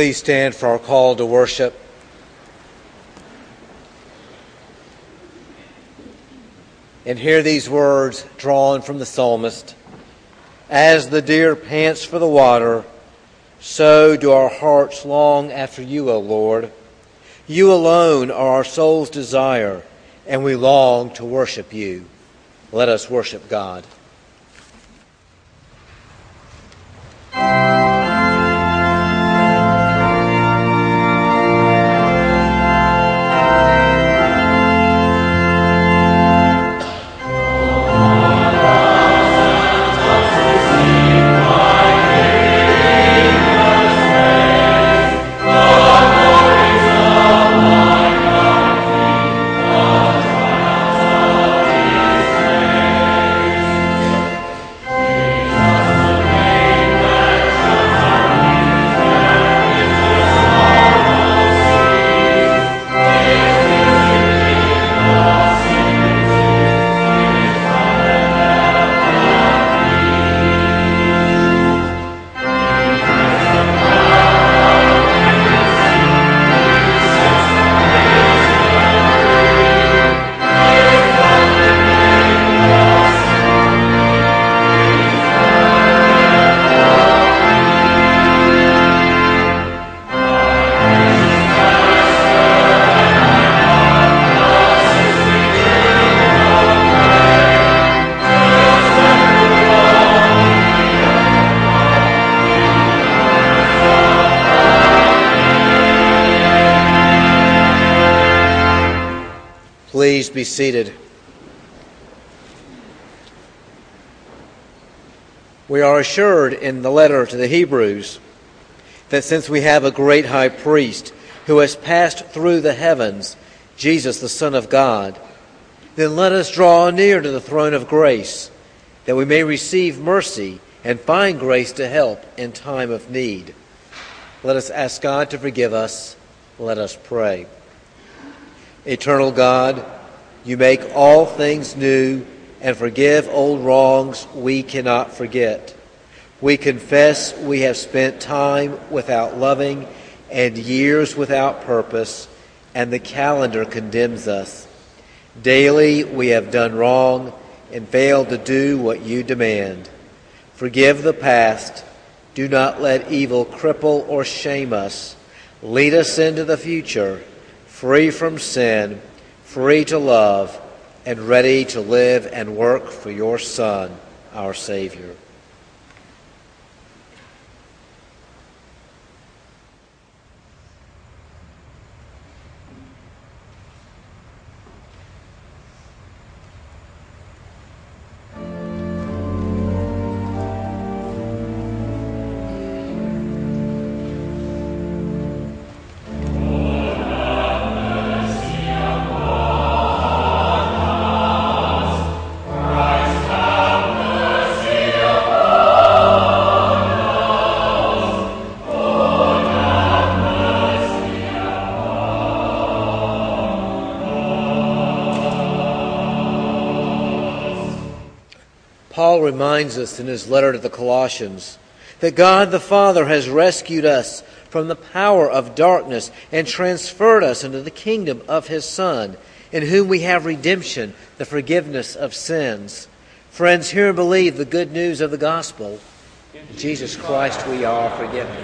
Please stand for our call to worship. And hear these words drawn from the psalmist As the deer pants for the water, so do our hearts long after you, O Lord. You alone are our soul's desire, and we long to worship you. Let us worship God. Please be seated. We are assured in the letter to the Hebrews that since we have a great high priest who has passed through the heavens, Jesus, the Son of God, then let us draw near to the throne of grace, that we may receive mercy and find grace to help in time of need. Let us ask God to forgive us. Let us pray. Eternal God, you make all things new and forgive old wrongs we cannot forget. We confess we have spent time without loving and years without purpose, and the calendar condemns us. Daily we have done wrong and failed to do what you demand. Forgive the past. Do not let evil cripple or shame us. Lead us into the future, free from sin, free to love, and ready to live and work for your Son, our Savior. In his letter to the Colossians that God the Father has rescued us from the power of darkness and transferred us into the kingdom of his Son, in whom we have redemption, the forgiveness of sins. Friends, hear and believe the good news of the gospel. In Jesus Christ we are forgiven.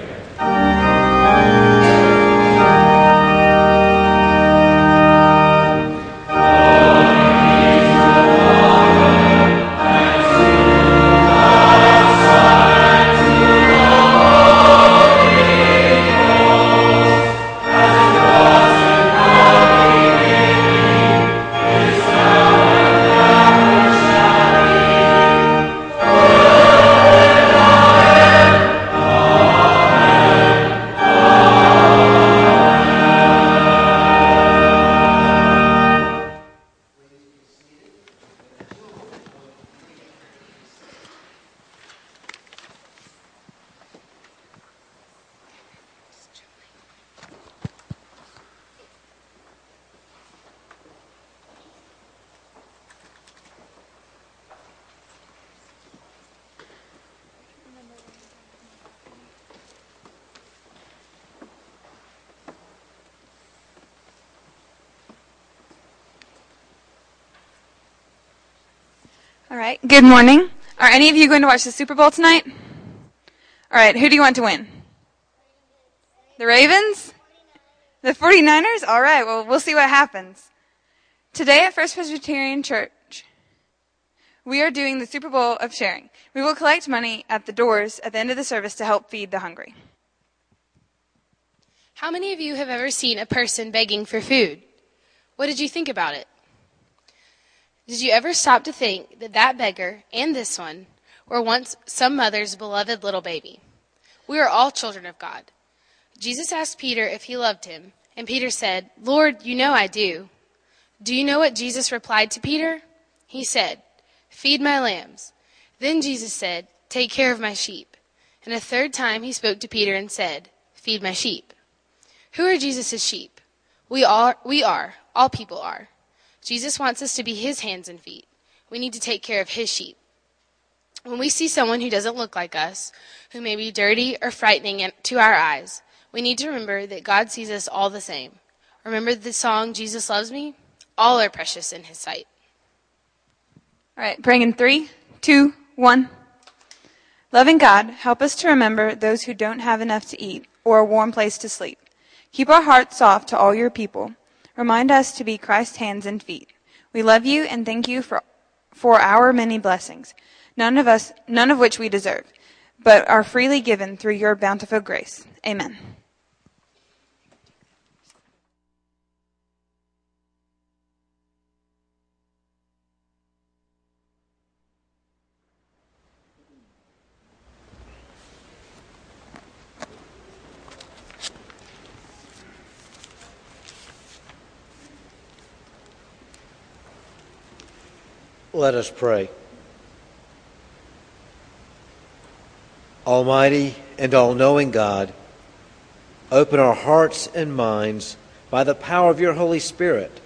Right. Good morning. Are any of you going to watch the Super Bowl tonight? All right. Who do you want to win? The Ravens? The 49ers? All right. Well, we'll see what happens. Today at First Presbyterian Church, we are doing the Super Bowl of sharing. We will collect money at the doors at the end of the service to help feed the hungry. How many of you have ever seen a person begging for food? What did you think about it? Did you ever stop to think that that beggar and this one were once some mother's beloved little baby? We are all children of God. Jesus asked Peter if he loved him, and Peter said, Lord, you know I do. Do you know what Jesus replied to Peter? He said, Feed my lambs. Then Jesus said, Take care of my sheep. And a third time he spoke to Peter and said, Feed my sheep. Who are Jesus' sheep? We are, we are, all people are. Jesus wants us to be his hands and feet. We need to take care of his sheep. When we see someone who doesn't look like us, who may be dirty or frightening to our eyes, we need to remember that God sees us all the same. Remember the song, Jesus Loves Me? All are precious in his sight. All right. Praying in three, two, one. Loving God, help us to remember those who don't have enough to eat or a warm place to sleep. Keep our hearts soft to all your people Remind us to be Christ's hands and feet. We love you and thank you for, for our many blessings, none of us, none of which we deserve, but are freely given through your bountiful grace. Amen. Let us pray. Almighty and all knowing God, open our hearts and minds by the power of your Holy Spirit,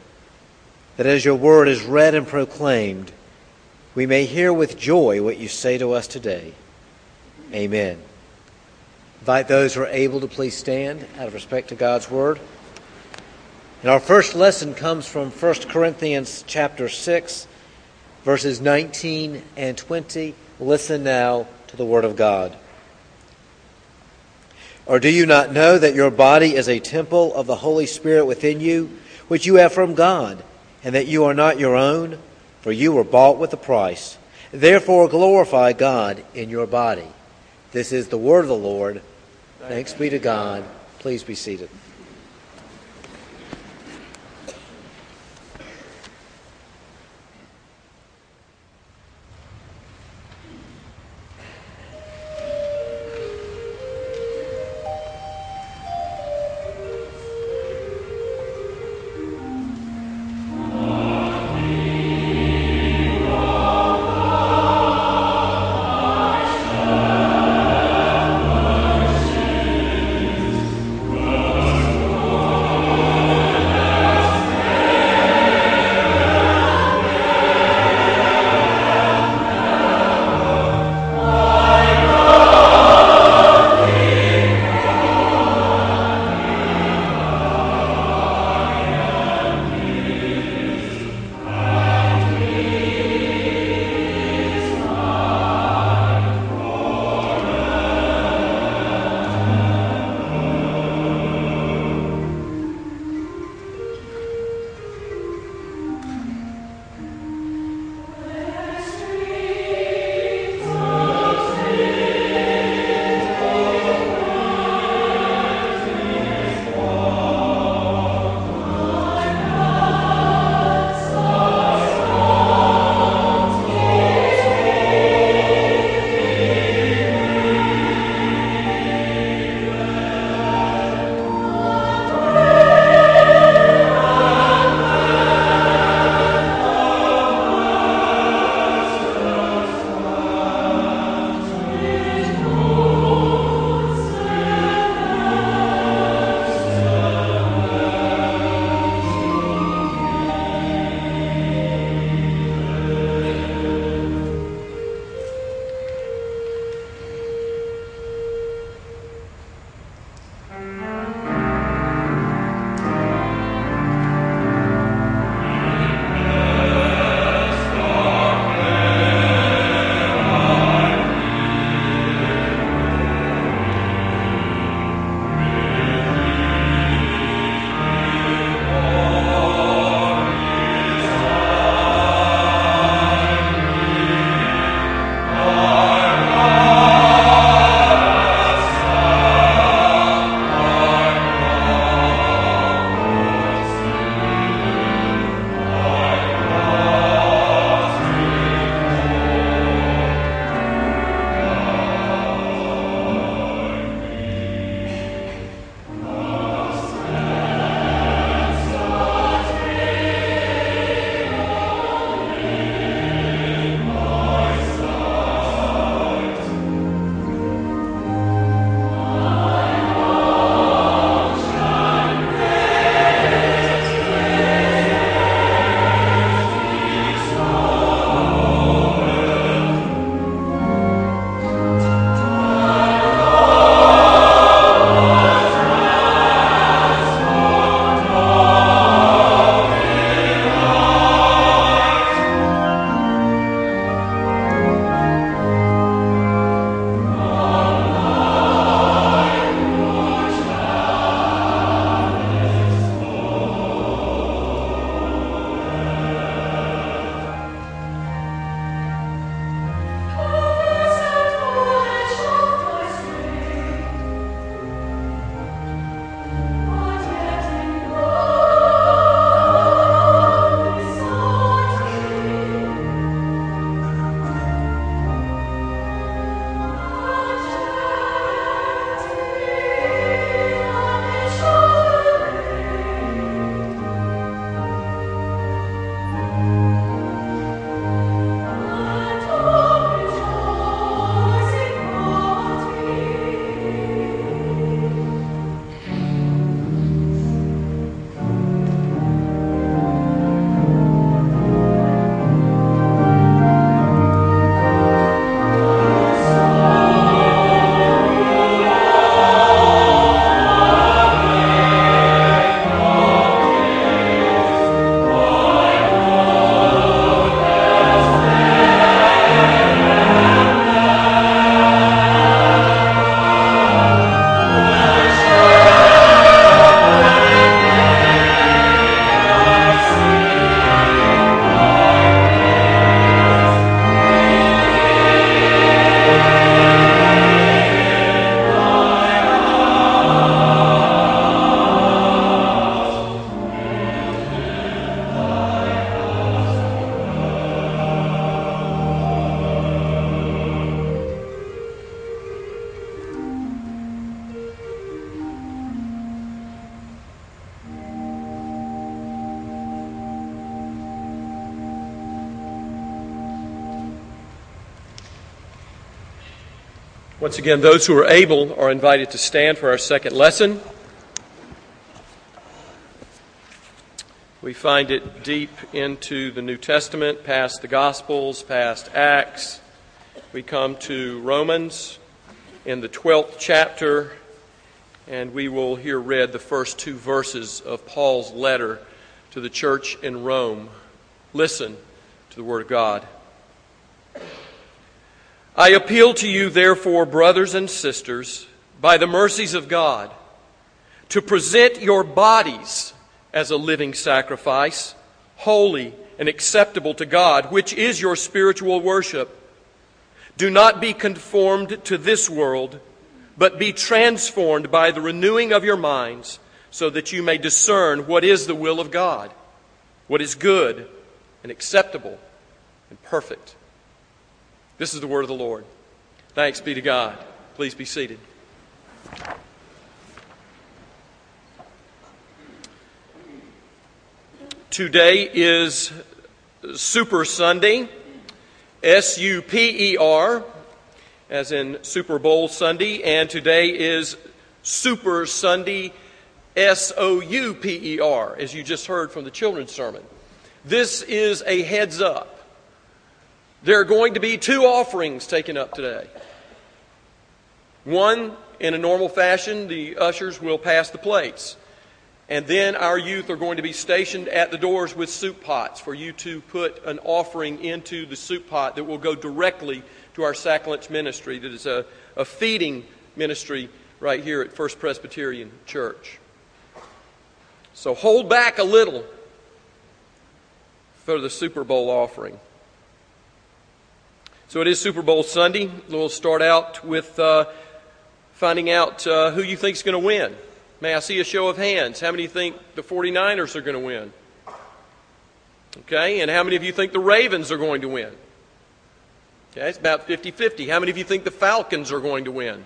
that as your word is read and proclaimed, we may hear with joy what you say to us today. Amen. Invite those who are able to please stand out of respect to God's word. And our first lesson comes from 1 Corinthians chapter 6, verses 19 and 20. Listen now to the word of God. Or do you not know that your body is a temple of the Holy Spirit within you, which you have from God, and that you are not your own? For you were bought with a price. Therefore glorify God in your body. This is the word of the Lord. Thanks be to God. Please be seated. Once again, those who are able are invited to stand for our second lesson. We find it deep into the New Testament, past the Gospels, past Acts. We come to Romans in the 12th chapter, and we will hear read the first two verses of Paul's letter to the church in Rome. Listen to the Word of God. I appeal to you, therefore, brothers and sisters, by the mercies of God, to present your bodies as a living sacrifice, holy and acceptable to God, which is your spiritual worship. Do not be conformed to this world, but be transformed by the renewing of your minds, so that you may discern what is the will of God, what is good and acceptable and perfect. This is the word of the Lord. Thanks be to God. Please be seated. Today is Super Sunday, S U P E R, as in Super Bowl Sunday, and today is Super Sunday, S O U P E R, as you just heard from the children's sermon. This is a heads up. There are going to be two offerings taken up today. One, in a normal fashion, the ushers will pass the plates. And then our youth are going to be stationed at the doors with soup pots for you to put an offering into the soup pot that will go directly to our lunch ministry, that is a, a feeding ministry right here at First Presbyterian Church. So hold back a little for the Super Bowl offering. So it is Super Bowl Sunday. We'll start out with uh, finding out uh, who you think is going to win. May I see a show of hands? How many think the 49ers are going to win? Okay, and how many of you think the Ravens are going to win? Okay, it's about 50 50. How many of you think the Falcons are going to win?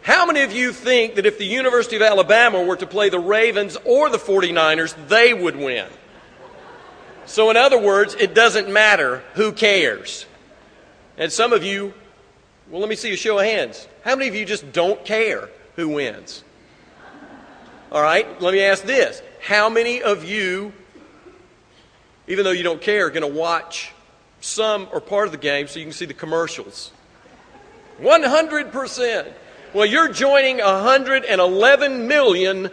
How many of you think that if the University of Alabama were to play the Ravens or the 49ers, they would win? So, in other words, it doesn't matter. Who cares? And some of you, well, let me see a show of hands. How many of you just don't care who wins? All right, let me ask this. How many of you, even though you don't care, are going to watch some or part of the game so you can see the commercials? 100%. Well, you're joining 111 million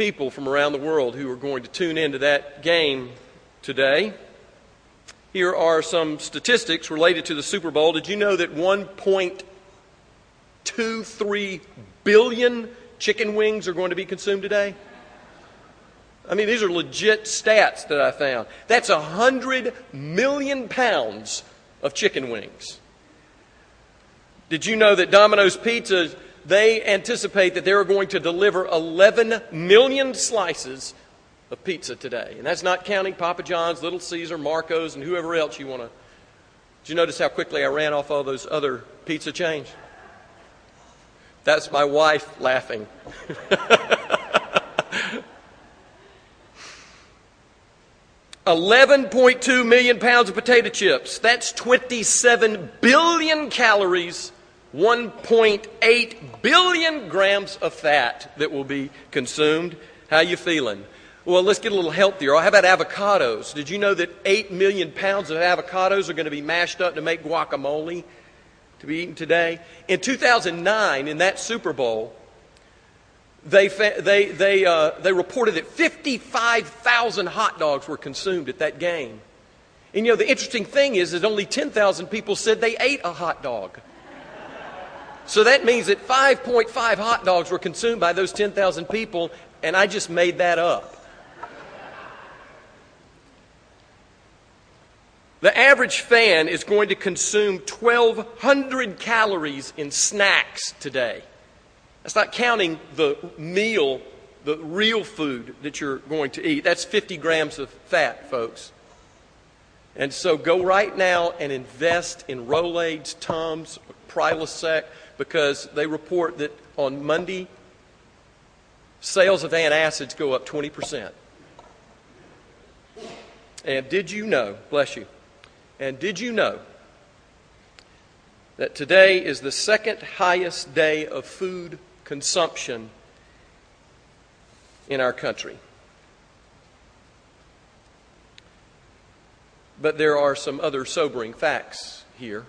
people from around the world who are going to tune into that game today. Here are some statistics related to the Super Bowl. Did you know that 1.23 billion chicken wings are going to be consumed today? I mean, these are legit stats that I found. That's 100 million pounds of chicken wings. Did you know that Domino's Pizza they anticipate that they're going to deliver 11 million slices of pizza today. And that's not counting Papa John's, Little Caesar, Marco's, and whoever else you want to. Did you notice how quickly I ran off all those other pizza chains? That's my wife laughing. Eleven point two million pounds of potato chips. That's twenty-seven billion calories 1.8 billion grams of fat that will be consumed. How you feeling? Well, let's get a little healthier. How about avocados? Did you know that 8 million pounds of avocados are going to be mashed up to make guacamole to be eaten today? In 2009, in that Super Bowl, they, they, they, uh, they reported that 55,000 hot dogs were consumed at that game. And you know, the interesting thing is that only 10,000 people said they ate a hot dog. So that means that 5.5 hot dogs were consumed by those 10,000 people, and I just made that up. The average fan is going to consume 1,200 calories in snacks today. That's not counting the meal, the real food that you're going to eat. That's 50 grams of fat, folks. And so go right now and invest in Rolaids, Tums, Prilosec, because they report that on Monday, sales of antacids go up 20%. And did you know, bless you, And did you know that today is the second highest day of food consumption in our country? But there are some other sobering facts here.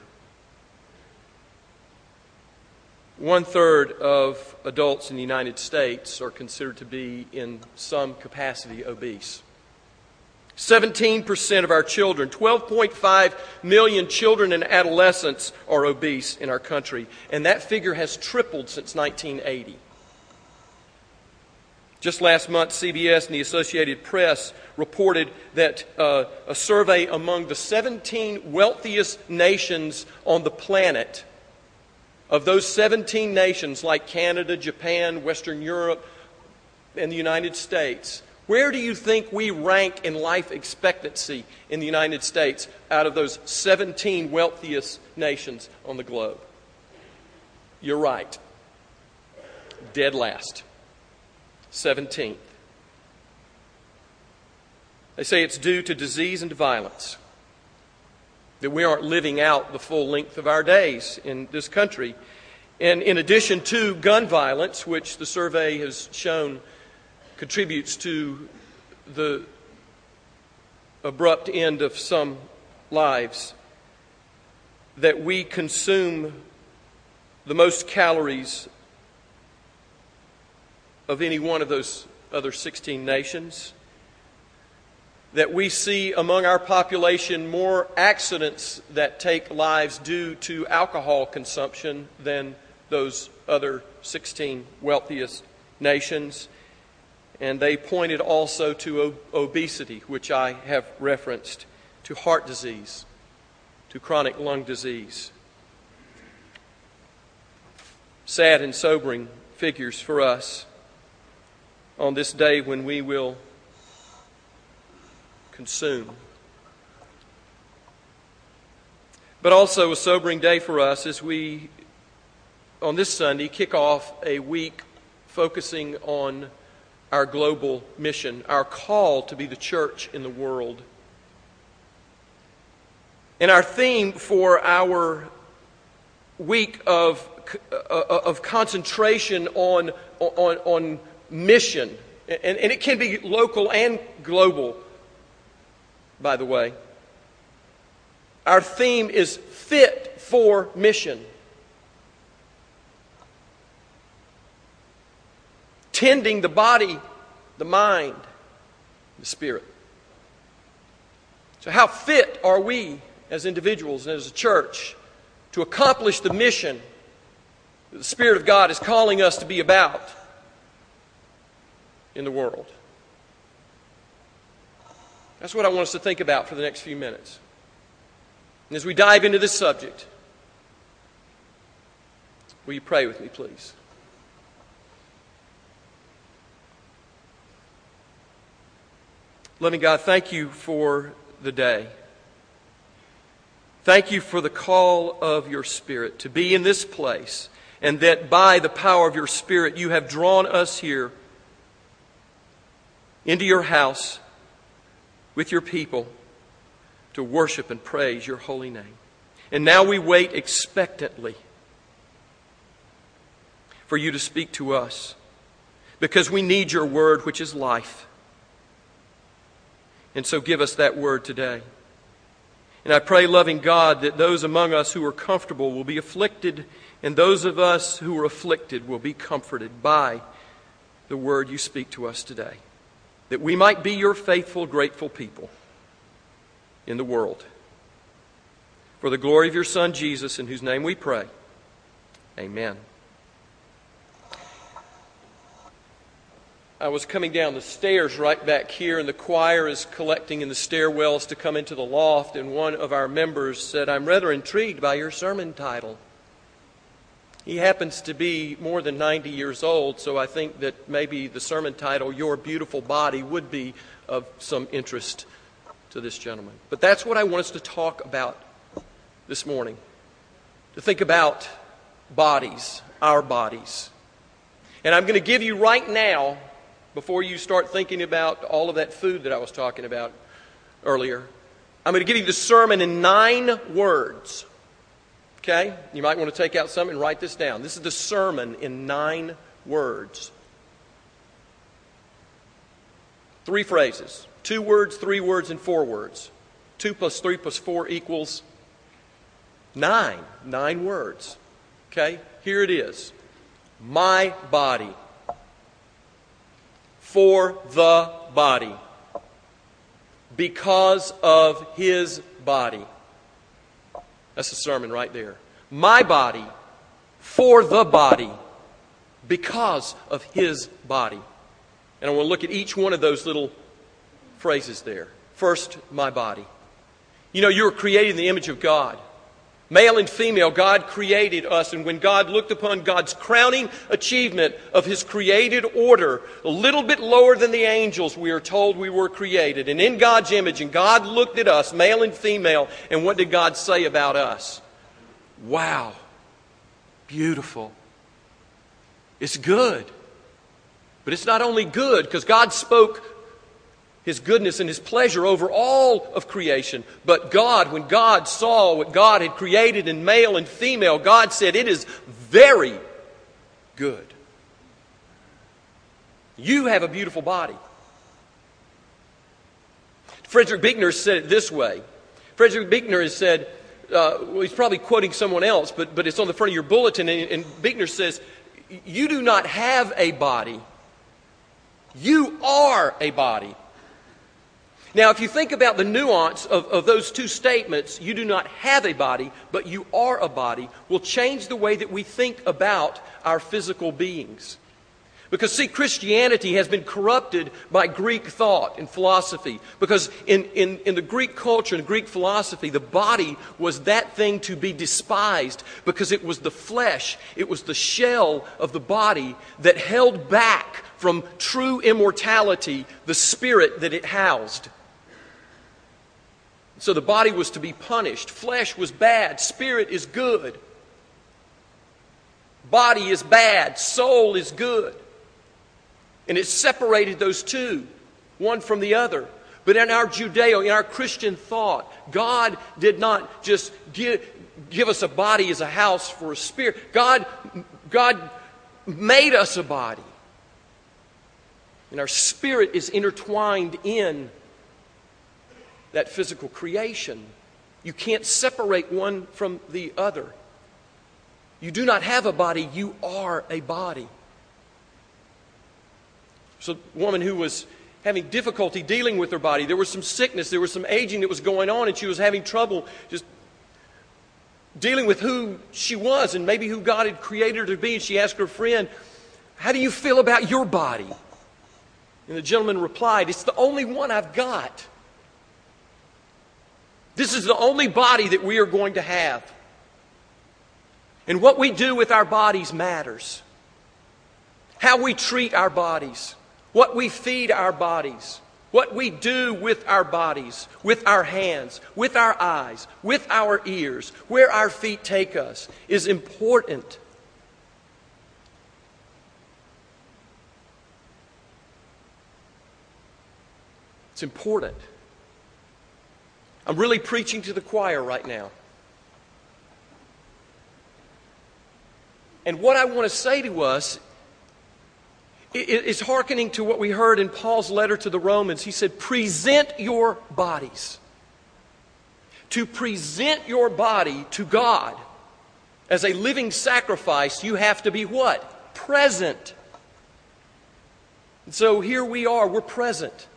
One third of adults in the United States are considered to be in some capacity obese. 17% of our children, 12.5 million children and adolescents are obese in our country, and that figure has tripled since 1980. Just last month, CBS and the Associated Press reported that uh, a survey among the 17 wealthiest nations on the planet, of those 17 nations like Canada, Japan, Western Europe, and the United States, where do you think we rank in life expectancy in the United States out of those 17 wealthiest nations on the globe? You're right. Dead last. 17th. They say it's due to disease and violence. That we aren't living out the full length of our days in this country. And in addition to gun violence, which the survey has shown contributes to the abrupt end of some lives, that we consume the most calories of any one of those other 16 nations. That we see among our population more accidents that take lives due to alcohol consumption than those other 16 wealthiest nations. And they pointed also to obesity, which I have referenced, to heart disease, to chronic lung disease. Sad and sobering figures for us on this day when we will consume. But also a sobering day for us as we, on this Sunday, kick off a week focusing on our global mission, our call to be the church in the world. And our theme for our week of, uh, of concentration on, on, on mission, and, and it can be local and global, by the way. Our theme is fit for mission. Tending the body, the mind, the spirit. So, how fit are we as individuals and as a church to accomplish the mission that the Spirit of God is calling us to be about? in the world. That's what I want us to think about for the next few minutes. And as we dive into this subject, will you pray with me, please? Loving God, thank you for the day. Thank you for the call of your Spirit to be in this place, and that by the power of your Spirit, you have drawn us here into your house with your people to worship and praise your holy name. And now we wait expectantly for you to speak to us because we need your word, which is life. And so give us that word today. And I pray, loving God, that those among us who are comfortable will be afflicted, and those of us who are afflicted will be comforted by the word you speak to us today that we might be your faithful, grateful people in the world. For the glory of your Son, Jesus, in whose name we pray. Amen. I was coming down the stairs right back here, and the choir is collecting in the stairwells to come into the loft, and one of our members said, I'm rather intrigued by your sermon title. He happens to be more than 90 years old, so I think that maybe the sermon title, Your Beautiful Body, would be of some interest to this gentleman. But that's what I want us to talk about this morning. To think about bodies, our bodies. And I'm going to give you right now, before you start thinking about all of that food that I was talking about earlier, I'm going to give you the sermon in nine words. Okay? You might want to take out some and write this down. This is the sermon in nine words. Three phrases two words, three words, and four words. Two plus three plus four equals nine. Nine words. Okay? Here it is My body. For the body. Because of his body. That's a sermon right there. My body. For the body. Because of his body. And I want to look at each one of those little phrases there. First, my body. You know, you were created in the image of God. Male and female, God created us, and when God looked upon God's crowning achievement of His created order, a little bit lower than the angels, we are told we were created, and in God's image, and God looked at us, male and female, and what did God say about us? Wow, beautiful. It's good. But it's not only good, because God spoke his goodness and his pleasure over all of creation. But God, when God saw what God had created in male and female, God said, It is very good. You have a beautiful body. Frederick Buechner said it this way. Frederick Buechner has said, uh, well, he's probably quoting someone else, but, but it's on the front of your bulletin, and, and Buechner says, You do not have a body, you are a body. Now, if you think about the nuance of, of those two statements, you do not have a body, but you are a body, will change the way that we think about our physical beings. Because, see, Christianity has been corrupted by Greek thought and philosophy. Because in, in, in the Greek culture and Greek philosophy, the body was that thing to be despised because it was the flesh, it was the shell of the body that held back from true immortality the spirit that it housed. So the body was to be punished. Flesh was bad, spirit is good. Body is bad, soul is good. And it separated those two, one from the other. But in our Judeo, in our Christian thought, God did not just give, give us a body as a house for a spirit. God, God made us a body. And our spirit is intertwined in that physical creation. You can't separate one from the other. You do not have a body, you are a body. So, woman who was having difficulty dealing with her body, there was some sickness, there was some aging that was going on, and she was having trouble just dealing with who she was and maybe who God had created her to be. And she asked her friend, How do you feel about your body? And the gentleman replied, It's the only one I've got. This is the only body that we are going to have. And what we do with our bodies matters. How we treat our bodies, what we feed our bodies, what we do with our bodies, with our hands, with our eyes, with our ears, where our feet take us is important. It's important. I'm really preaching to the choir right now. And what I want to say to us is hearkening to what we heard in Paul's letter to the Romans. He said, Present your bodies. To present your body to God as a living sacrifice, you have to be what? Present. And so here we are, we're present.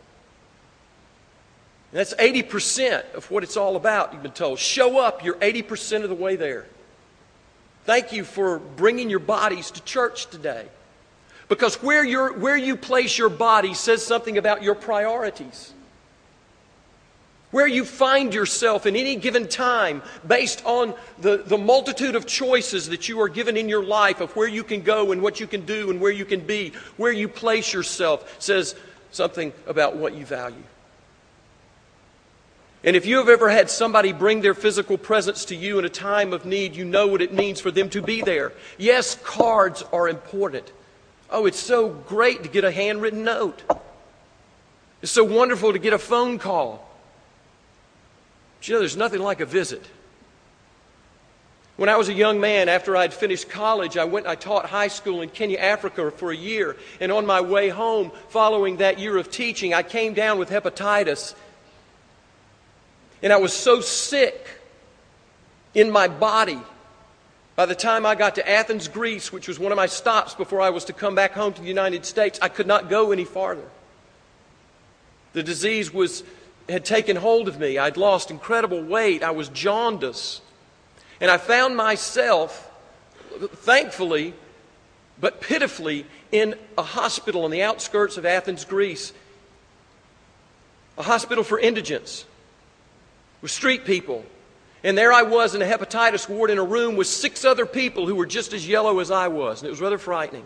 And that's 80% of what it's all about, you've been told. Show up, you're 80% of the way there. Thank you for bringing your bodies to church today. Because where, you where you place your body says something about your priorities. Where you find yourself in any given time based on the, the multitude of choices that you are given in your life of where you can go and what you can do and where you can be, where you place yourself says something about what you value. And if you have ever had somebody bring their physical presence to you in a time of need, you know what it means for them to be there. Yes, cards are important. Oh, it's so great to get a handwritten note. It's so wonderful to get a phone call. But you know, there's nothing like a visit. When I was a young man, after I'd finished college, I went I taught high school in Kenya, Africa for a year. And on my way home, following that year of teaching, I came down with hepatitis. And I was so sick in my body. By the time I got to Athens, Greece, which was one of my stops before I was to come back home to the United States, I could not go any farther. The disease was, had taken hold of me. I'd lost incredible weight. I was jaundiced. And I found myself, thankfully, but pitifully, in a hospital on the outskirts of Athens, Greece. A hospital for indigents with street people. And there I was in a hepatitis ward in a room with six other people who were just as yellow as I was. And it was rather frightening.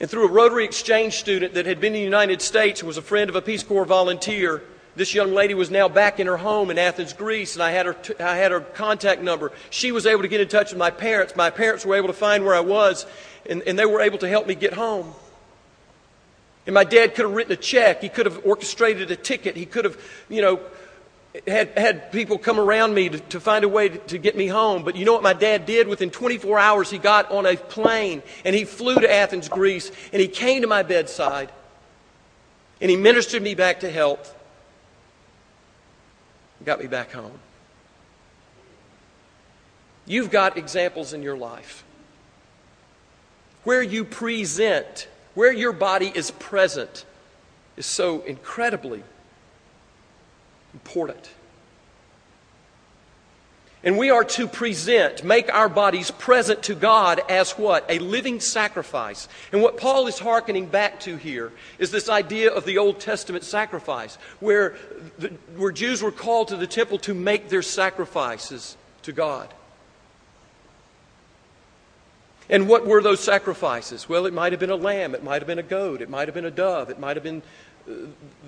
And through a Rotary Exchange student that had been in the United States and was a friend of a Peace Corps volunteer, this young lady was now back in her home in Athens, Greece, and I had, her t- I had her contact number. She was able to get in touch with my parents. My parents were able to find where I was, and, and they were able to help me get home. And my dad could have written a check. He could have orchestrated a ticket. He could have, you know, had, had people come around me to, to find a way to, to get me home. But you know what my dad did? Within 24 hours, he got on a plane and he flew to Athens, Greece, and he came to my bedside and he ministered me back to health got me back home. You've got examples in your life where you present, where your body is present, is so incredibly important. And we are to present, make our bodies present to God as what? A living sacrifice. And what Paul is hearkening back to here is this idea of the Old Testament sacrifice, where, the, where Jews were called to the temple to make their sacrifices to God. And what were those sacrifices? Well, it might have been a lamb, it might have been a goat, it might have been a dove, it might have been uh,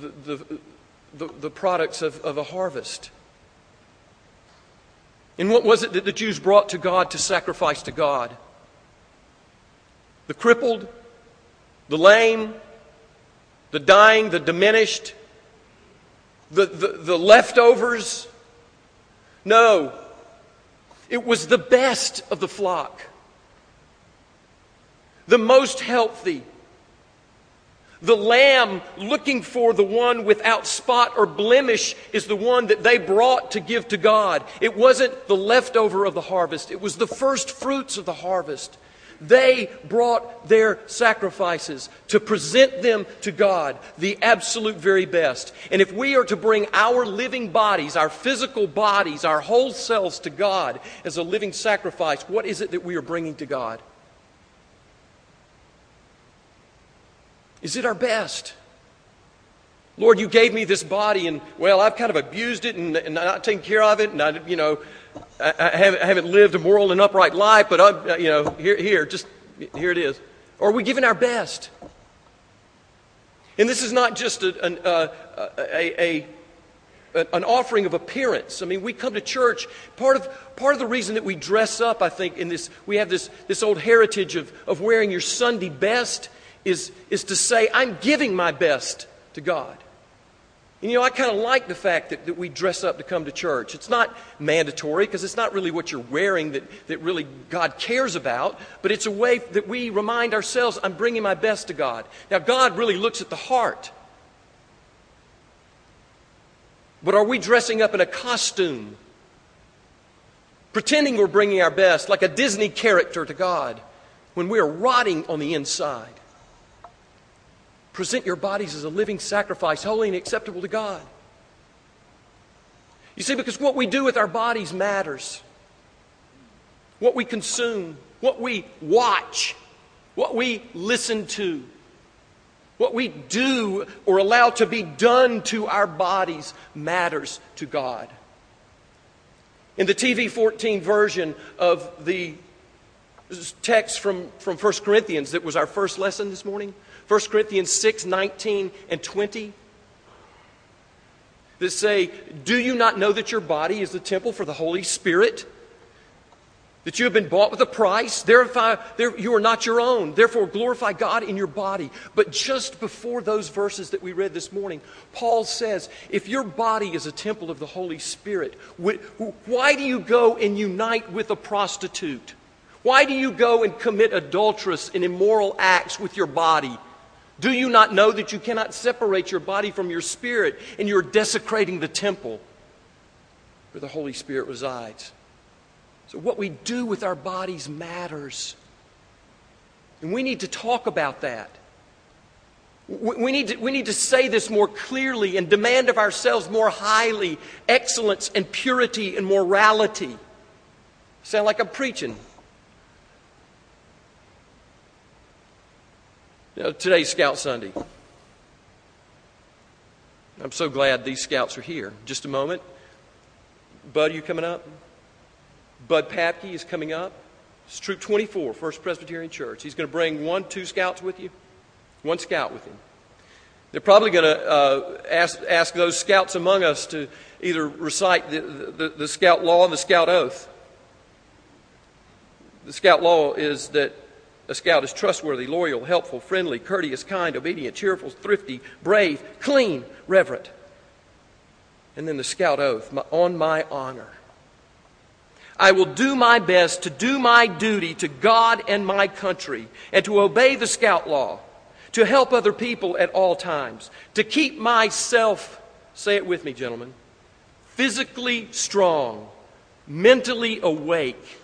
the, the, the, the products of, of a harvest. And what was it that the Jews brought to God to sacrifice to God? The crippled, the lame, the dying, the diminished, the, the, the leftovers? No. It was the best of the flock, the most healthy, the lamb looking for the one without spot or blemish is the one that they brought to give to God. It wasn't the leftover of the harvest, it was the first fruits of the harvest. They brought their sacrifices to present them to God, the absolute very best. And if we are to bring our living bodies, our physical bodies, our whole selves to God as a living sacrifice, what is it that we are bringing to God? Is it our best? Lord, you gave me this body, and well, I've kind of abused it and, and not taken care of it, and I, you know, I, I, haven't, I haven't, lived a moral and upright life. But I'm, uh, you know, here, here, just here it is. Or are we giving our best? And this is not just a, an, uh, a, a, an offering of appearance. I mean, we come to church. Part of, part of the reason that we dress up, I think, in this, we have this, this old heritage of, of wearing your Sunday best is, is to say, I'm giving my best to God. And you know, I kind of like the fact that, that we dress up to come to church. It's not mandatory because it's not really what you're wearing that, that really God cares about, but it's a way that we remind ourselves, I'm bringing my best to God. Now, God really looks at the heart. But are we dressing up in a costume, pretending we're bringing our best, like a Disney character to God, when we are rotting on the inside? Present your bodies as a living sacrifice, holy and acceptable to God. You see, because what we do with our bodies matters. What we consume, what we watch, what we listen to, what we do or allow to be done to our bodies matters to God. In the TV 14 version of the text from, from 1 Corinthians that was our first lesson this morning, 1 Corinthians 6 19 and 20 that say, Do you not know that your body is the temple for the Holy Spirit that you have been bought with a price. Therefore, you are not your own. Therefore, glorify God in your body. But just before those verses that we read this morning, Paul says, if your body is a temple of the Holy Spirit, why do you go and unite with a prostitute? Why do you go and commit adulterous and immoral acts with your body? Do you not know that you cannot separate your body from your spirit and you're desecrating the temple where the Holy Spirit resides? So, what we do with our bodies matters. And we need to talk about that. We need, to, we need to say this more clearly and demand of ourselves more highly excellence and purity and morality. Sound like I'm preaching. Today's Scout Sunday. I'm so glad these scouts are here. Just a moment. Bud, are you coming up? Bud Papke is coming up. It's Troop 24, First Presbyterian Church. He's going to bring one, two scouts with you, one scout with him. They're probably going to uh, ask, ask those scouts among us to either recite the, the, the scout law and the scout oath. The scout law is that a scout is trustworthy, loyal, helpful, friendly, courteous, kind, obedient, cheerful, thrifty, brave, clean, reverent. And then the scout oath on my honor. I will do my best to do my duty to God and my country and to obey the scout law, to help other people at all times, to keep myself, say it with me, gentlemen, physically strong, mentally awake,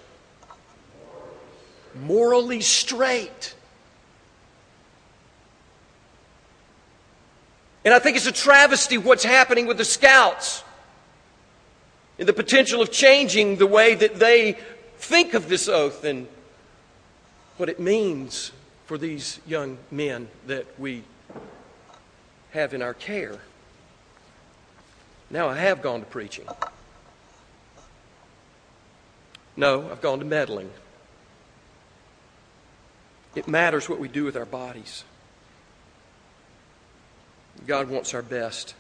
morally straight. And I think it's a travesty what's happening with the scouts in the potential of changing the way that they think of this oath and what it means for these young men that we have in our care. Now, I have gone to preaching. No, I've gone to meddling. It matters what we do with our bodies. God wants our best.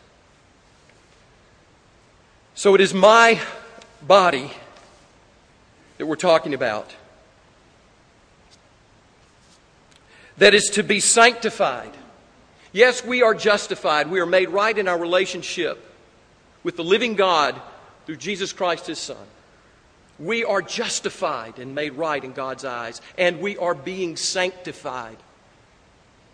So it is my body that we're talking about that is to be sanctified. Yes, we are justified. We are made right in our relationship with the living God through Jesus Christ, His Son. We are justified and made right in God's eyes, and we are being sanctified.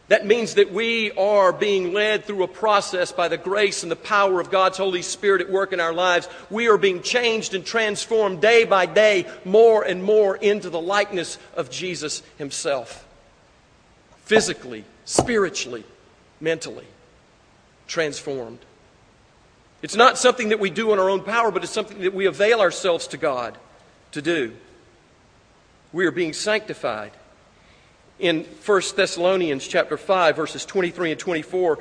That means that we are being led through a process by the grace and the power of God's Holy Spirit at work in our lives. We are being changed and transformed day by day more and more into the likeness of Jesus Himself. Physically, spiritually, mentally transformed. It's not something that we do in our own power, but it's something that we avail ourselves to God to do. We are being sanctified. In 1 Thessalonians chapter 5 verses 23 and 24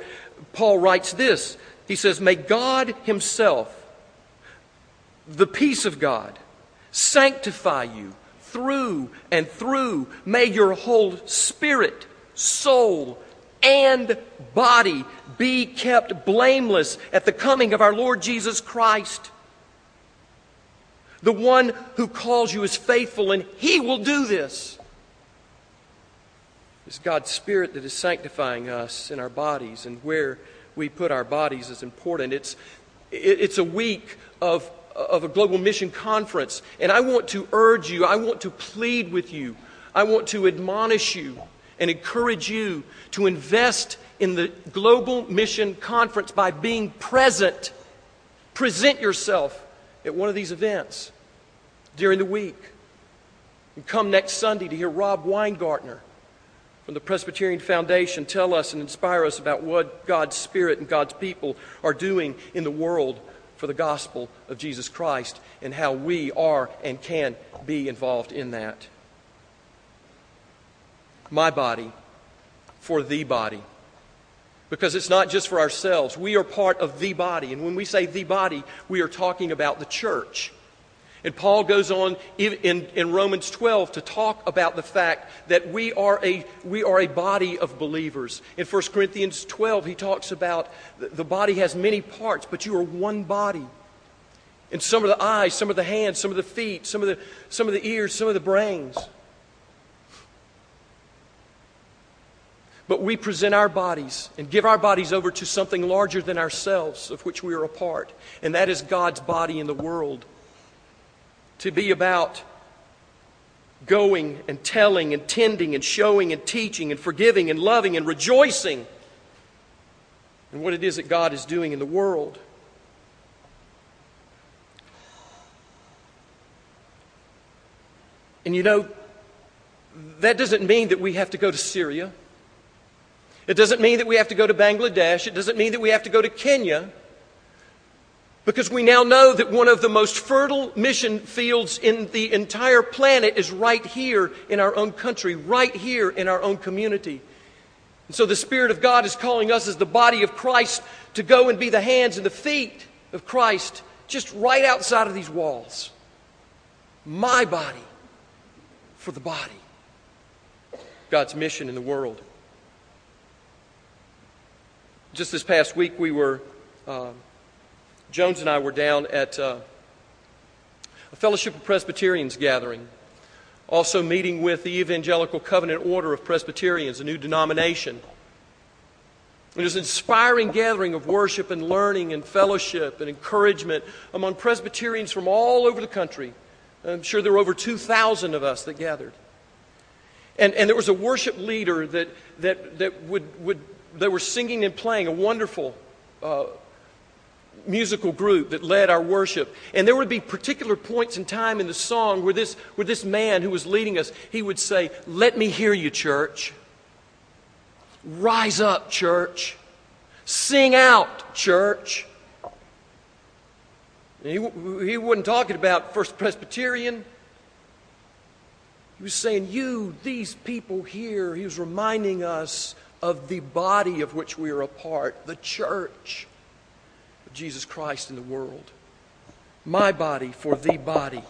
Paul writes this. He says may God himself the peace of God sanctify you through and through. May your whole spirit soul and body be kept blameless at the coming of our Lord Jesus Christ the one who calls you is faithful and he will do this it's God's Spirit that is sanctifying us in our bodies, and where we put our bodies is important. It's, it's a week of, of a global mission conference, and I want to urge you, I want to plead with you, I want to admonish you and encourage you to invest in the global mission conference by being present. Present yourself at one of these events during the week. And come next Sunday to hear Rob Weingartner from the Presbyterian Foundation tell us and inspire us about what God's Spirit and God's people are doing in the world for the gospel of Jesus Christ and how we are and can be involved in that. My body for the body. Because it's not just for ourselves. We are part of the body. And when we say the body, we are talking about the church. And Paul goes on in, in Romans 12 to talk about the fact that we are, a, we are a body of believers. In 1 Corinthians 12, he talks about the body has many parts, but you are one body. And some of the eyes, some of the hands, some of the feet, some of the, some of the ears, some of the brains. But we present our bodies and give our bodies over to something larger than ourselves, of which we are a part, and that is God's body in the world. To be about going and telling and tending and showing and teaching and forgiving and loving and rejoicing in what it is that God is doing in the world. And you know, that doesn't mean that we have to go to Syria. It doesn't mean that we have to go to Bangladesh. It doesn't mean that we have to go to Kenya. Because we now know that one of the most fertile mission fields in the entire planet is right here in our own country, right here in our own community. And so the Spirit of God is calling us as the body of Christ to go and be the hands and the feet of Christ just right outside of these walls. My body for the body. God's mission in the world. Just this past week, we were, uh, Jones and I were down at uh, a Fellowship of Presbyterians gathering, also meeting with the Evangelical Covenant Order of Presbyterians, a new denomination. It was an inspiring gathering of worship and learning and fellowship and encouragement among Presbyterians from all over the country. I'm sure there were over 2,000 of us that gathered. And, and there was a worship leader that, that, that would, would they were singing and playing a wonderful uh, musical group that led our worship. And there would be particular points in time in the song where this, where this man who was leading us, he would say, Let me hear you, church. Rise up, church. Sing out, church. He, he wasn't talking about First Presbyterian. He was saying, You, these people here, he was reminding us of the body of which we are a part, the church Jesus Christ in the world. My body for the body.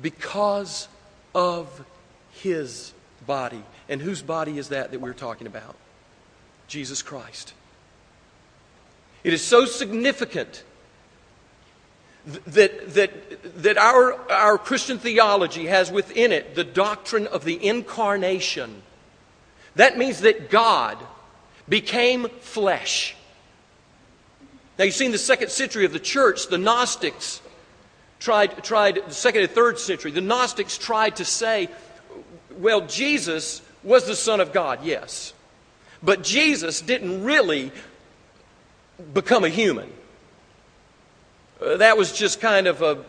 Because of his body. And whose body is that that we're talking about? Jesus Christ. It is so significant that, that, that our, our Christian theology has within it the doctrine of the incarnation that means that God became flesh. Now, you see, in the second century of the church, the Gnostics tried, tried the second and third century, the Gnostics tried to say, well, Jesus was the Son of God, yes. But Jesus didn't really become a human. Uh, that was just kind of a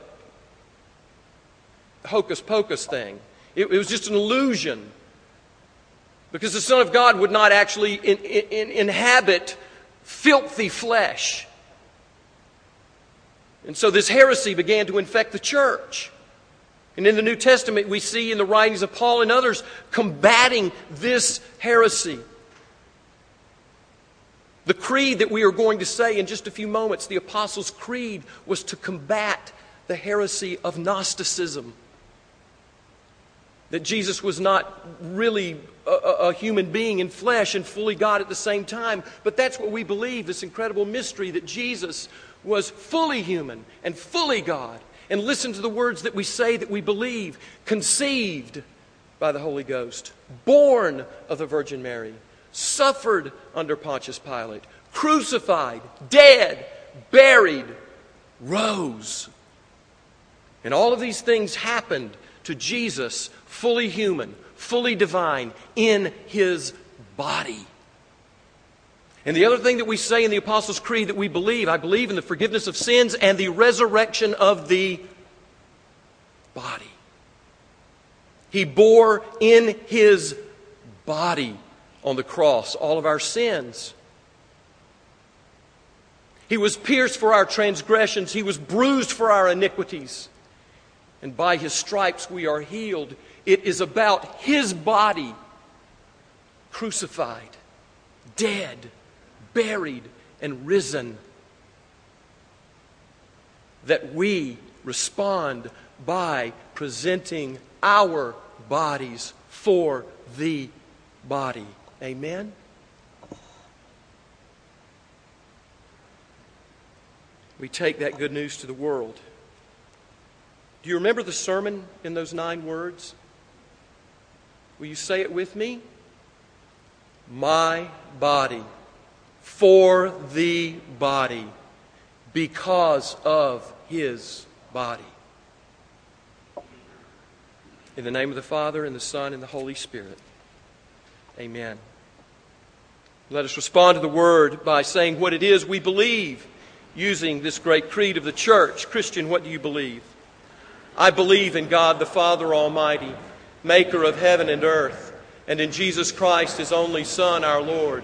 hocus pocus thing. It, it was just an illusion because the Son of God would not actually in, in, inhabit filthy flesh. And so this heresy began to infect the church. And in the New Testament, we see in the writings of Paul and others combating this heresy. The creed that we are going to say in just a few moments, the Apostles' Creed, was to combat the heresy of Gnosticism that Jesus was not really a, a, human being in flesh and fully God at the same time. But that's what we believe this incredible mystery that Jesus was fully human and fully God. And listen to the words that we say that we believe. Conceived by the Holy Ghost, born of the Virgin Mary, suffered under Pontius Pilate, crucified, dead, buried, rose. And all of these things happened to Jesus fully human, fully divine, in his body. And the other thing that we say in the Apostles' Creed that we believe, I believe in the forgiveness of sins and the resurrection of the body. He bore in his body on the cross all of our sins. He was pierced for our transgressions, he was bruised for our iniquities. And by his stripes we are healed. It is about his body crucified, dead, buried, and risen that we respond by presenting our bodies for the body. Amen? we take that good news to the world. Do you remember the sermon in those nine words? Will you say it with me? My body, for the body, because of his body. In the name of the Father, and the Son, and the Holy Spirit. Amen. Let us respond to the word by saying what it is we believe using this great creed of the church. Christian, what do you believe? I believe in God the Father Almighty, maker of heaven and earth, and in Jesus Christ, his only Son, our Lord,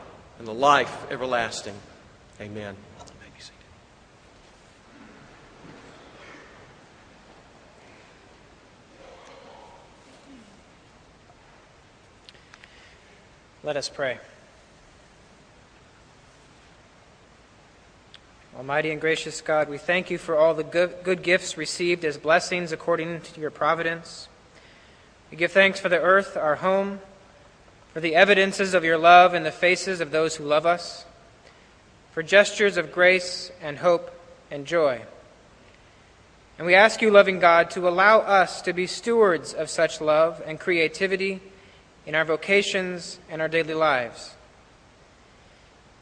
and the life everlasting. Amen. Let us pray. Almighty and gracious God, we thank you for all the good, gifts received as blessings according to your providence. We give thanks for the earth, our home, for the evidences of your love in the faces of those who love us, for gestures of grace and hope and joy. And we ask you, loving God, to allow us to be stewards of such love and creativity in our vocations and our daily lives.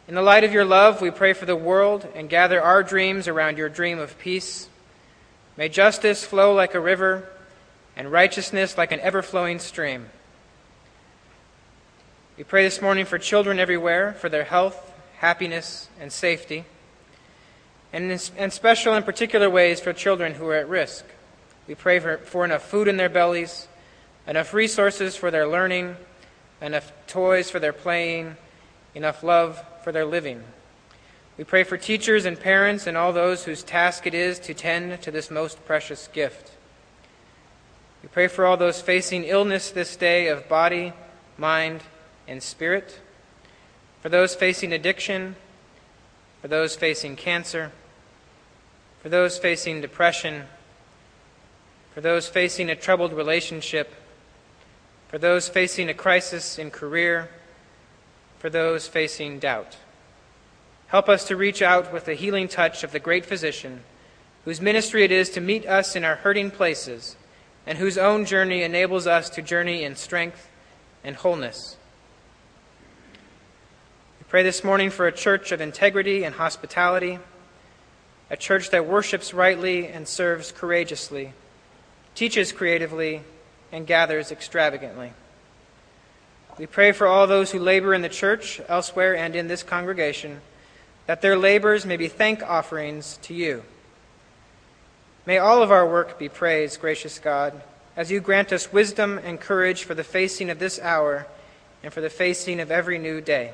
In the light of your love, we pray for the world and gather our dreams around your dream of peace. May justice flow like a river and righteousness like an ever flowing stream. We pray this morning for children everywhere, for their health, happiness, and safety, and in, special and particular ways for children who are at risk. We pray for, for enough food in their bellies, enough resources for their learning, enough toys for their playing, enough love for their living. We pray for teachers and parents and all those whose task it is to tend to this most precious gift. We pray for all those facing illness this day of body, mind, and spirit, for those facing addiction, for those facing cancer, for those facing depression, for those facing a troubled relationship, for those facing a crisis in career, for those facing doubt. Help us to reach out with the healing touch of the great physician, whose ministry it is to meet us in our hurting places, and whose own journey enables us to journey in strength and wholeness. Pray this morning for a church of integrity and hospitality, a church that worships rightly and serves courageously, teaches creatively, and gathers extravagantly. We pray for all those who labor in the church, elsewhere, and in this congregation, that their labors may be thank offerings to you. May all of our work be praised, gracious God, as you grant us wisdom and courage for the facing of this hour and for the facing of every new day.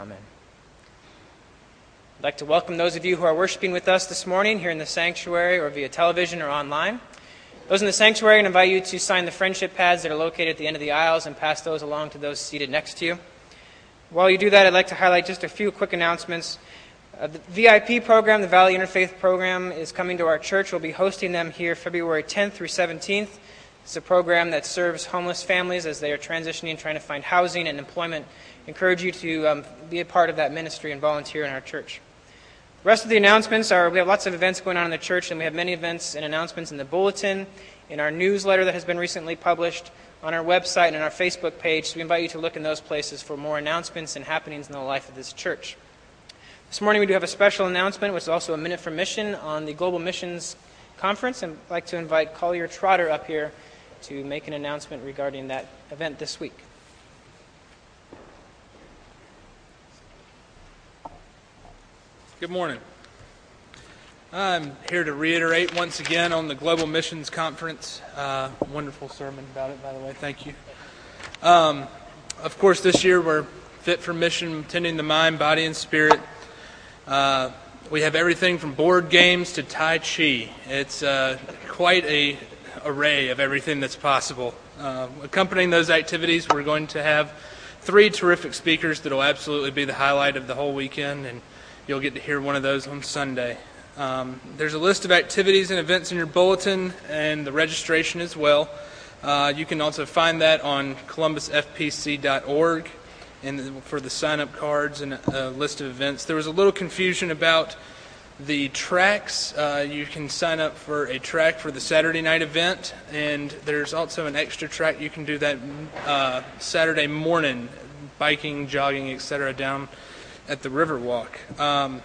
Amen. I'd like to welcome those of you who are worshiping with us this morning here in the sanctuary or via television or online. Those in the sanctuary, I invite you to sign the friendship pads that are located at the end of the aisles and pass those along to those seated next to you. While you do that, I'd like to highlight just a few quick announcements. Uh, the VIP program, the Valley Interfaith program, is coming to our church. We'll be hosting them here February 10th through 17th. It's a program that serves homeless families as they are transitioning, trying to find housing and employment. Encourage you to um, be a part of that ministry and volunteer in our church. The rest of the announcements are we have lots of events going on in the church, and we have many events and announcements in the bulletin, in our newsletter that has been recently published, on our website, and on our Facebook page. So we invite you to look in those places for more announcements and happenings in the life of this church. This morning we do have a special announcement, which is also a minute for mission on the Global Missions Conference, and I'd like to invite Collier Trotter up here to make an announcement regarding that event this week. Good morning. I'm here to reiterate once again on the Global Missions Conference. Uh, wonderful sermon about it, by the way. Thank you. Um, of course, this year we're fit for mission, tending the mind, body, and spirit. Uh, we have everything from board games to Tai Chi. It's uh, quite a array of everything that's possible. Uh, accompanying those activities, we're going to have three terrific speakers that will absolutely be the highlight of the whole weekend, and you'll get to hear one of those on Sunday. Um, there's a list of activities and events in your bulletin and the registration as well. Uh, you can also find that on columbusfpc.org and for the sign up cards and a list of events. There was a little confusion about the tracks. Uh, you can sign up for a track for the Saturday night event, and there's also an extra track you can do that uh, Saturday morning, biking, jogging, etc., down at the Riverwalk. Um,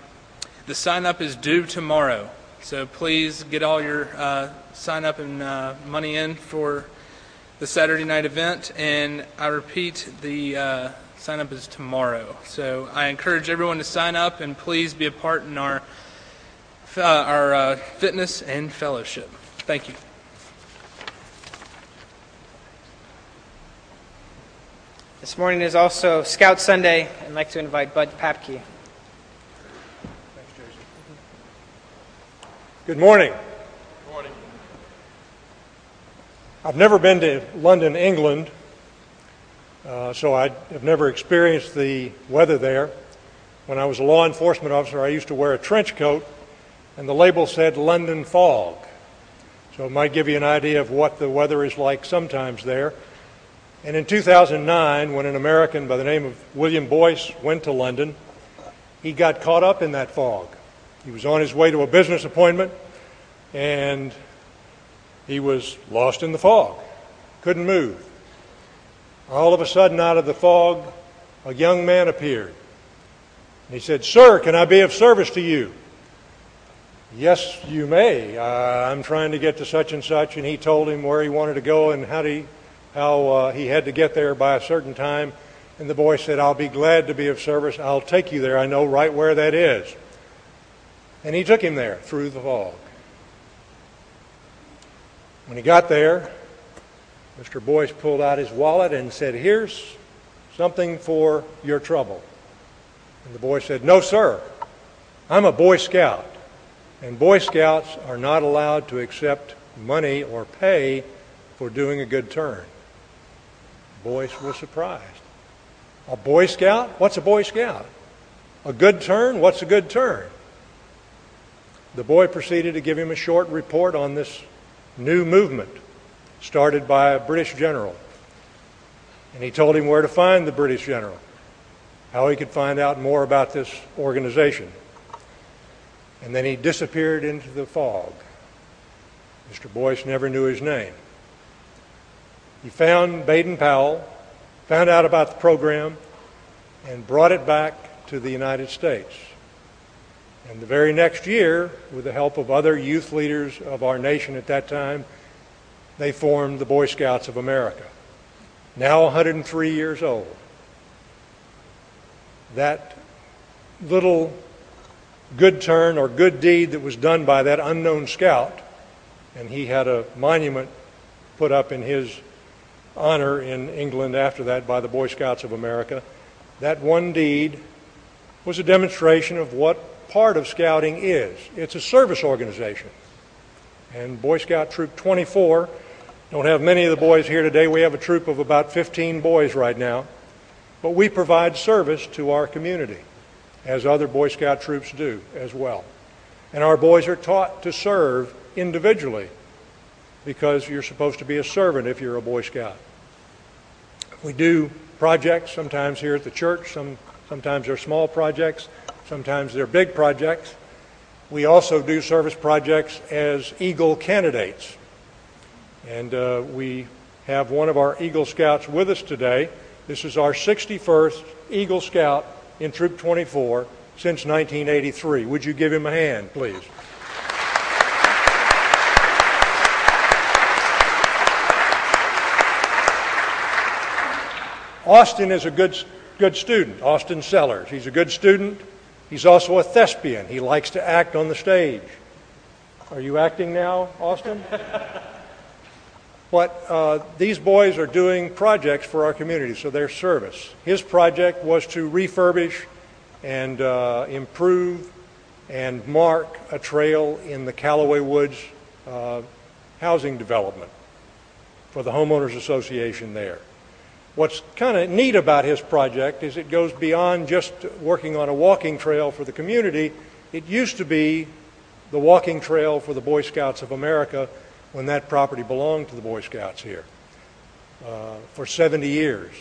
the sign up is due tomorrow, so please get all your uh, sign up and uh, money in for the Saturday night event. And I repeat, the uh, Sign up is tomorrow. So I encourage everyone to sign up and please be a part in our, uh, our uh, fitness and fellowship. Thank you. This morning is also Scout Sunday. And I'd like to invite Bud Papke. Good morning. Good morning. I've never been to London, England, uh, so I have never experienced the weather there. When I was a law enforcement officer, I used to wear a trench coat, and the label said London fog. So it might give you an idea of what the weather is like sometimes there. And in 2009, when an American by the name of William Boyce went to London, he got caught up in that fog. He was on his way to a business appointment, and he was lost in the fog, couldn't move. All of a sudden, out of the fog, a young man appeared. He said, Sir, can I be of service to you? Yes, you may. Uh, I'm trying to get to such and such. And he told him where he wanted to go and how, he, how uh, he had to get there by a certain time. And the boy said, I'll be glad to be of service. I'll take you there. I know right where that is. And he took him there through the fog. When he got there, Mr. Boyce pulled out his wallet and said, Here's something for your trouble. And the boy said, No, sir. I'm a Boy Scout. And Boy Scouts are not allowed to accept money or pay for doing a good turn. Boyce was surprised. A Boy Scout? What's a Boy Scout? A good turn? What's a good turn? The boy proceeded to give him a short report on this new movement started by a British general. And he told him where to find the British general, how he could find out more about this organization. And then he disappeared into the fog. Mr. Boyce never knew his name. He found Baden Powell, found out about the program, and brought it back to the United States. And the very next year, with the help of other youth leaders of our nation at that time, they formed the Boy Scouts of America, now 103 years old. That little good turn or good deed that was done by that unknown scout, and he had a monument put up in his honor in England after that by the Boy Scouts of America. That one deed was a demonstration of what part of scouting is. It's a service organization. And Boy Scout Troop 24 don't have many of the boys here today. We have a troop of about 15 boys right now. But we provide service to our community, as other Boy Scout troops do as well. And our boys are taught to serve individually because you're supposed to be a servant if you're a Boy Scout. We do projects sometimes here at the church, some, sometimes they're small projects, sometimes they're big projects. We also do service projects as Eagle candidates. And uh, we have one of our Eagle Scouts with us today. This is our 61st Eagle Scout in Troop 24, since 1983. Would you give him a hand, please? Austin is a good, good student, Austin Sellers. He's a good student. He's also a thespian. He likes to act on the stage. Are you acting now, Austin? but uh, these boys are doing projects for our community, so their service. His project was to refurbish and uh, improve and mark a trail in the Callaway Woods uh, housing development for the Homeowners Association there. What's kind of neat about his project is it goes beyond just working on a walking trail for the community. It used to be the walking trail for the Boy Scouts of America when that property belonged to the Boy Scouts here. Uh, for 70 years,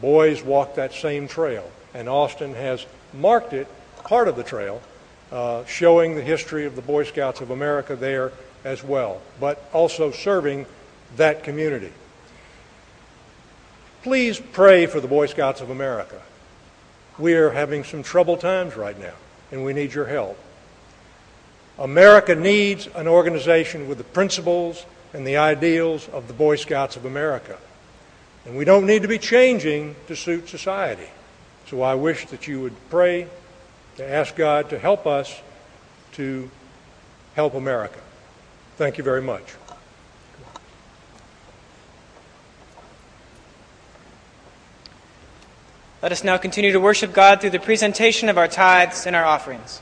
boys walked that same trail, and Austin has marked it, part of the trail, uh, showing the history of the Boy Scouts of America there as well, but also serving that community. Please pray for the Boy Scouts of America. We are having some troubled times right now, and we need your help. America needs an organization with the principles and the ideals of the Boy Scouts of America. And we don't need to be changing to suit society. So I wish that you would pray to ask God to help us to help America. Thank you very much. Let us now continue to worship God through the presentation of our tithes and our offerings.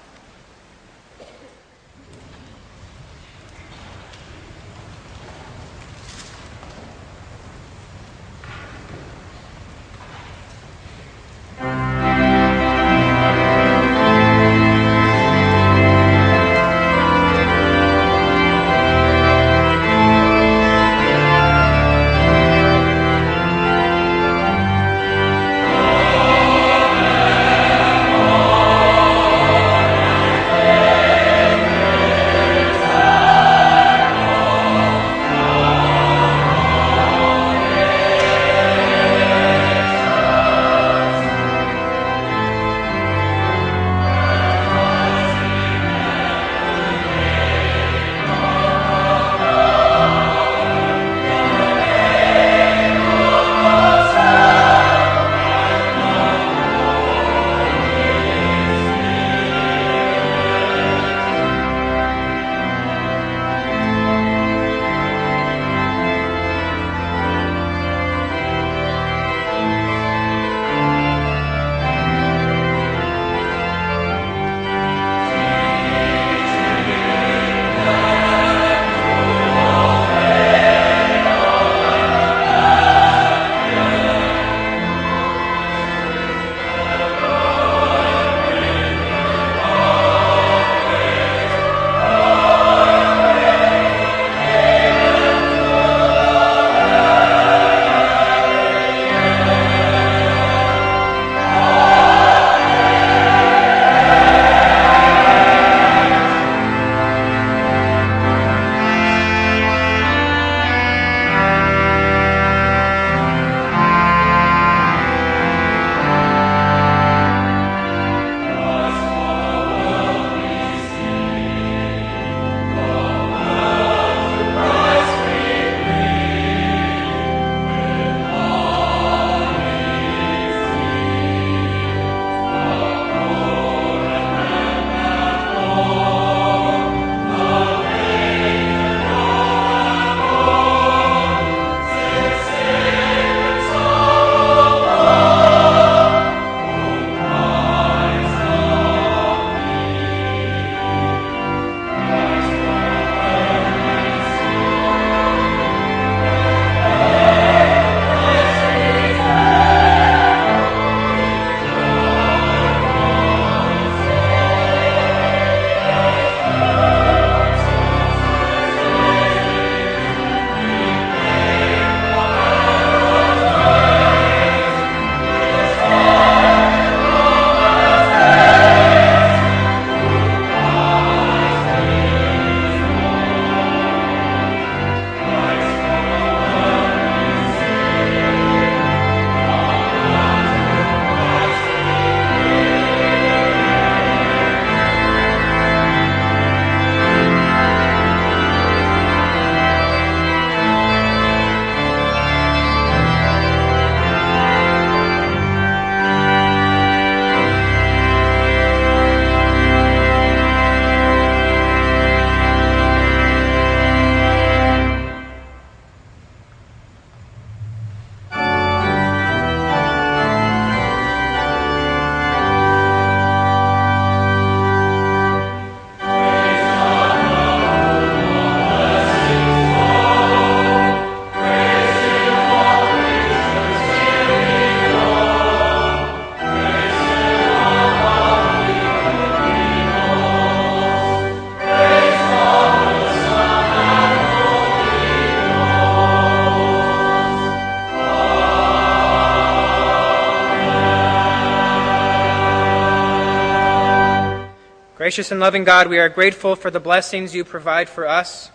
Gracious and loving God, we are grateful for the blessings you provide for us.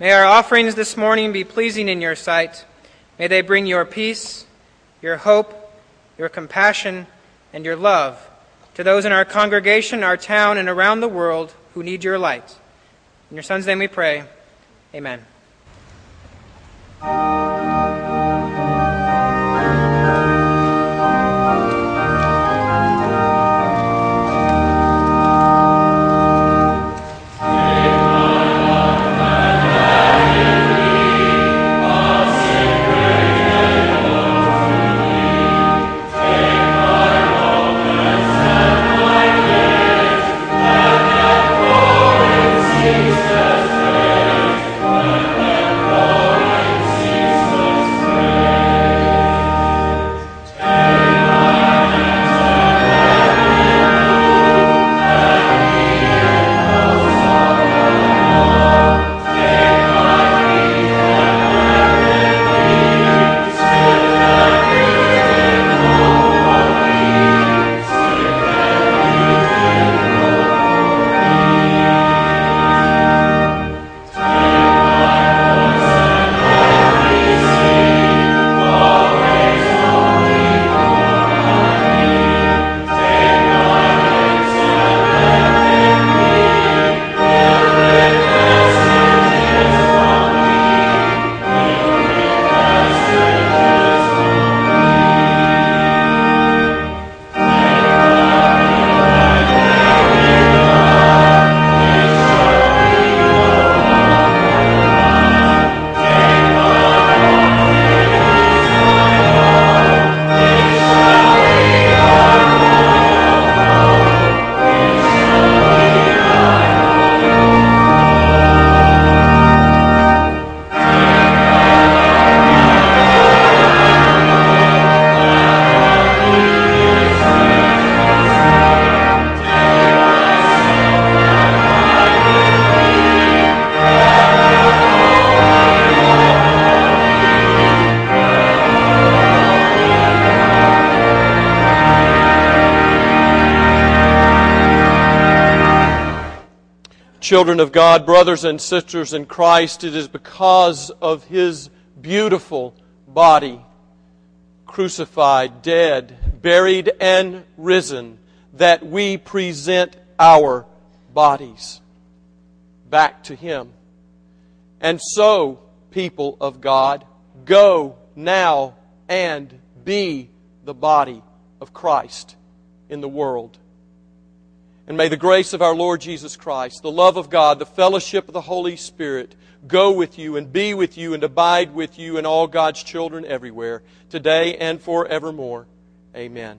May our offerings this morning be pleasing in your sight. May they bring your peace, your hope, your compassion, and your love to those in our congregation, our town, and around the world who need your light. In your Son's name we pray. Amen. Children of God, brothers and sisters in Christ, it is because of His beautiful body, crucified, dead, buried, and risen, that we present our bodies back to Him. And so, people of God, go now and be the body of Christ in the world. And may the grace of our Lord Jesus Christ, the love of God, the fellowship of the Holy Spirit go with you and be with you and abide with you and all God's children everywhere, today and forevermore. Amen.